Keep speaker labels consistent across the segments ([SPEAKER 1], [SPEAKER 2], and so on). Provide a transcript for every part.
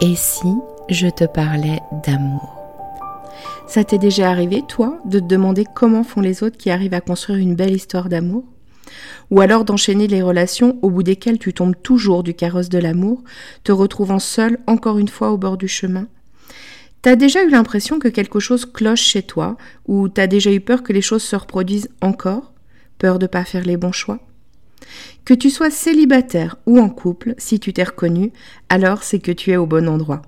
[SPEAKER 1] Et si je te parlais d'amour? Ça t'est déjà arrivé, toi, de te demander comment font les autres qui arrivent à construire une belle histoire d'amour? Ou alors d'enchaîner les relations au bout desquelles tu tombes toujours du carrosse de l'amour, te retrouvant seul encore une fois au bord du chemin? T'as déjà eu l'impression que quelque chose cloche chez toi, ou t'as déjà eu peur que les choses se reproduisent encore? Peur de pas faire les bons choix? Que tu sois célibataire ou en couple, si tu t'es reconnu, alors c'est que tu es au bon endroit.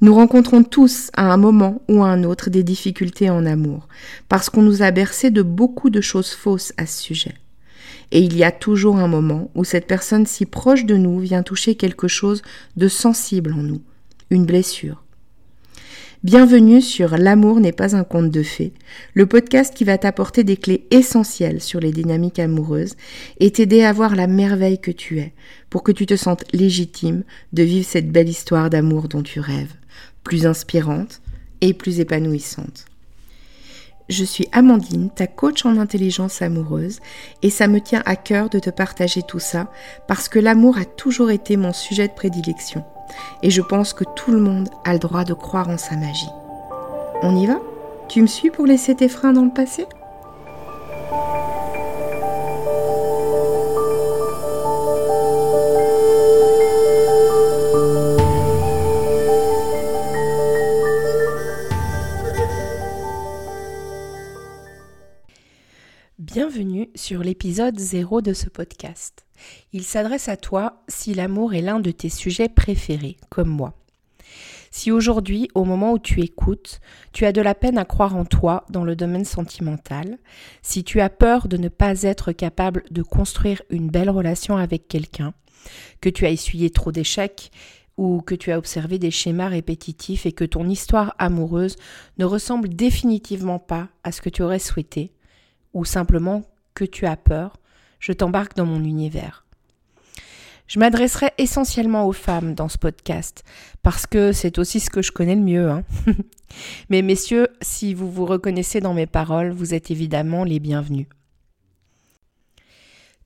[SPEAKER 1] Nous rencontrons tous à un moment ou à un autre des difficultés en amour, parce qu'on nous a bercé de beaucoup de choses fausses à ce sujet. Et il y a toujours un moment où cette personne si proche de nous vient toucher quelque chose de sensible en nous, une blessure, Bienvenue sur L'amour n'est pas un conte de fées, le podcast qui va t'apporter des clés essentielles sur les dynamiques amoureuses et t'aider à voir la merveille que tu es pour que tu te sentes légitime de vivre cette belle histoire d'amour dont tu rêves, plus inspirante et plus épanouissante. Je suis Amandine, ta coach en intelligence amoureuse, et ça me tient à cœur de te partager tout ça parce que l'amour a toujours été mon sujet de prédilection et je pense que tout le monde a le droit de croire en sa magie. On y va? Tu me suis pour laisser tes freins dans le passé? Bienvenue sur l'épisode 0 de ce podcast. Il s'adresse à toi si l'amour est l'un de tes sujets préférés, comme moi. Si aujourd'hui, au moment où tu écoutes, tu as de la peine à croire en toi dans le domaine sentimental, si tu as peur de ne pas être capable de construire une belle relation avec quelqu'un, que tu as essuyé trop d'échecs, ou que tu as observé des schémas répétitifs et que ton histoire amoureuse ne ressemble définitivement pas à ce que tu aurais souhaité, ou simplement que tu as peur, je t'embarque dans mon univers. Je m'adresserai essentiellement aux femmes dans ce podcast, parce que c'est aussi ce que je connais le mieux. Hein. Mais messieurs, si vous vous reconnaissez dans mes paroles, vous êtes évidemment les bienvenus.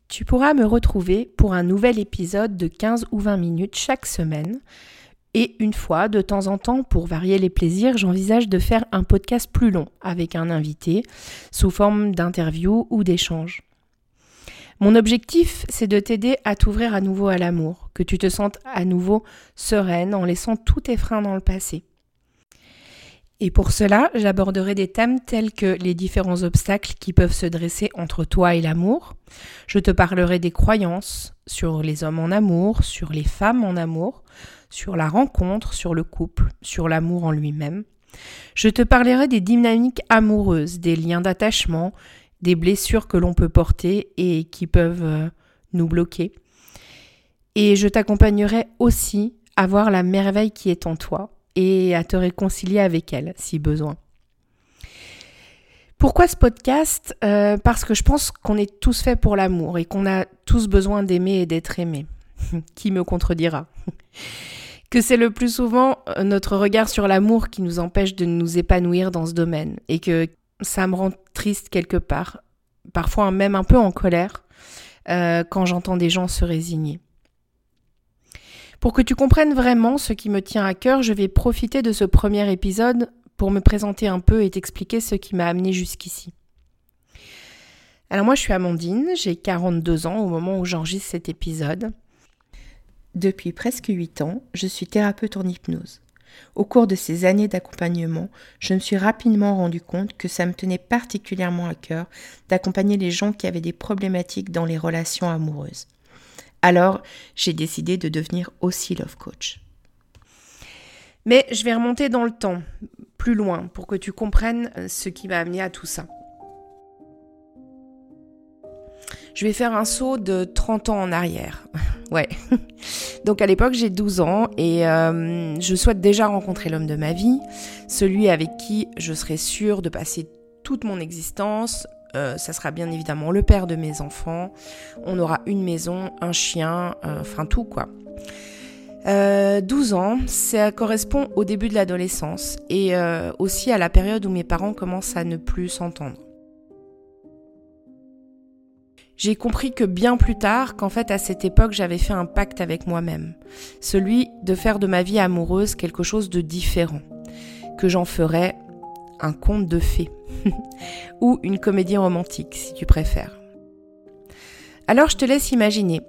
[SPEAKER 1] Tu pourras me retrouver pour un nouvel épisode de 15 ou 20 minutes chaque semaine. Et une fois, de temps en temps, pour varier les plaisirs, j'envisage de faire un podcast plus long avec un invité, sous forme d'interview ou d'échange. Mon objectif, c'est de t'aider à t'ouvrir à nouveau à l'amour, que tu te sentes à nouveau sereine en laissant tous tes freins dans le passé. Et pour cela, j'aborderai des thèmes tels que les différents obstacles qui peuvent se dresser entre toi et l'amour. Je te parlerai des croyances sur les hommes en amour, sur les femmes en amour, sur la rencontre, sur le couple, sur l'amour en lui-même. Je te parlerai des dynamiques amoureuses, des liens d'attachement des blessures que l'on peut porter et qui peuvent euh, nous bloquer. Et je t'accompagnerai aussi à voir la merveille qui est en toi et à te réconcilier avec elle si besoin. Pourquoi ce podcast? Euh, Parce que je pense qu'on est tous faits pour l'amour et qu'on a tous besoin d'aimer et d'être aimés. qui me contredira? Que c'est le plus souvent euh, notre regard sur l'amour qui nous empêche de nous épanouir dans ce domaine et que ça me rend triste quelque part, parfois même un peu en colère, euh, quand j'entends des gens se résigner. Pour que tu comprennes vraiment ce qui me tient à cœur, je vais profiter de ce premier épisode pour me présenter un peu et t'expliquer ce qui m'a amené jusqu'ici. Alors moi je suis Amandine, j'ai 42 ans au moment où j'enregistre cet épisode. Depuis presque 8 ans, je suis thérapeute en hypnose. Au cours de ces années d'accompagnement, je me suis rapidement rendu compte que ça me tenait particulièrement à cœur d'accompagner les gens qui avaient des problématiques dans les relations amoureuses. Alors, j'ai décidé de devenir aussi love coach. Mais je vais remonter dans le temps, plus loin, pour que tu comprennes euh, ce qui m'a amené à tout ça. Je vais faire un saut de 30 ans en arrière. Ouais. Donc à l'époque, j'ai 12 ans et euh, je souhaite déjà rencontrer l'homme de ma vie, celui avec qui je serai sûre de passer toute mon existence. Euh, ça sera bien évidemment le père de mes enfants. On aura une maison, un chien, euh, enfin tout quoi. 12 ans, ça correspond au début de l'adolescence et aussi à la période où mes parents commencent à ne plus s'entendre. J'ai compris que bien plus tard, qu'en fait à cette époque j'avais fait un pacte avec moi-même, celui de faire de ma vie amoureuse quelque chose de différent, que j'en ferais un conte de fées, ou une comédie romantique si tu préfères. Alors je te laisse imaginer.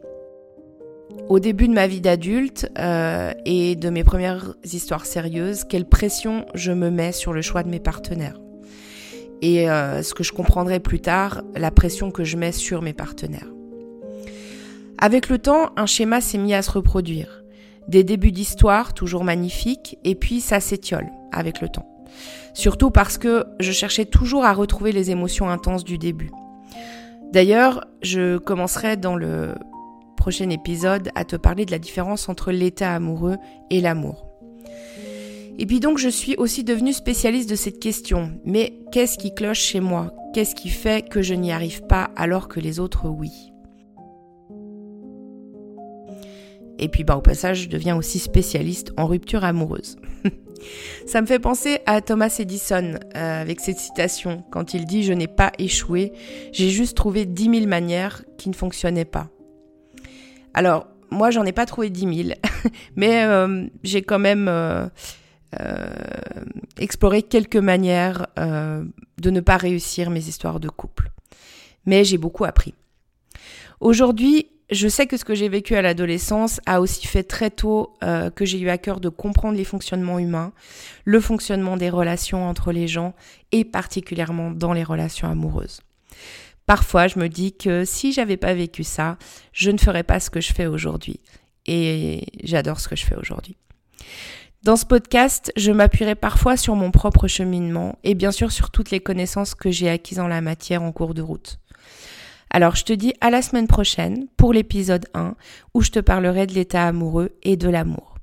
[SPEAKER 1] Au début de ma vie d'adulte euh, et de mes premières histoires sérieuses, quelle pression je me mets sur le choix de mes partenaires et euh, ce que je comprendrai plus tard, la pression que je mets sur mes partenaires. Avec le temps, un schéma s'est mis à se reproduire. Des débuts d'histoire toujours magnifiques, et puis ça s'étiole avec le temps. Surtout parce que je cherchais toujours à retrouver les émotions intenses du début. D'ailleurs, je commencerai dans le prochain épisode à te parler de la différence entre l'état amoureux et l'amour. Et puis donc je suis aussi devenue spécialiste de cette question. Mais qu'est-ce qui cloche chez moi? Qu'est-ce qui fait que je n'y arrive pas alors que les autres oui? Et puis bah, au passage, je deviens aussi spécialiste en rupture amoureuse. Ça me fait penser à Thomas Edison euh, avec cette citation quand il dit ⁇ Je n'ai pas échoué, j'ai juste trouvé dix mille manières qui ne fonctionnaient pas ⁇ Alors, moi, j'en ai pas trouvé dix mille, mais euh, j'ai quand même... Euh, explorer quelques manières euh, de ne pas réussir mes histoires de couple. Mais j'ai beaucoup appris. Aujourd'hui, je sais que ce que j'ai vécu à l'adolescence a aussi fait très tôt euh, que j'ai eu à cœur de comprendre les fonctionnements humains, le fonctionnement des relations entre les gens et particulièrement dans les relations amoureuses. Parfois, je me dis que si j'avais pas vécu ça, je ne ferais pas ce que je fais aujourd'hui. Et j'adore ce que je fais aujourd'hui. Dans ce podcast, je m'appuierai parfois sur mon propre cheminement et bien sûr sur toutes les connaissances que j'ai acquises en la matière en cours de route. Alors je te dis à la semaine prochaine pour l'épisode 1 où je te parlerai de l'état amoureux et de l'amour.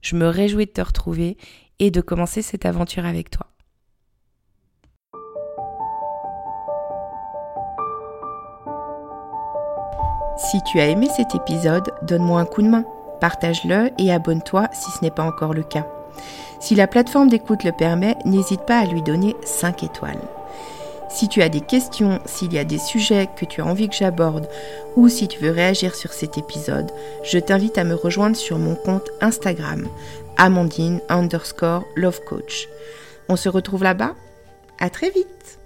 [SPEAKER 1] Je me réjouis de te retrouver et de commencer cette aventure avec toi. Si tu as aimé cet épisode, donne-moi un coup de main partage-le et abonne-toi si ce n'est pas encore le cas. Si la plateforme d'écoute le permet, n'hésite pas à lui donner 5 étoiles. Si tu as des questions, s'il y a des sujets que tu as envie que j'aborde ou si tu veux réagir sur cet épisode, je t'invite à me rejoindre sur mon compte Instagram, Amandine underscore Love Coach. On se retrouve là-bas À très vite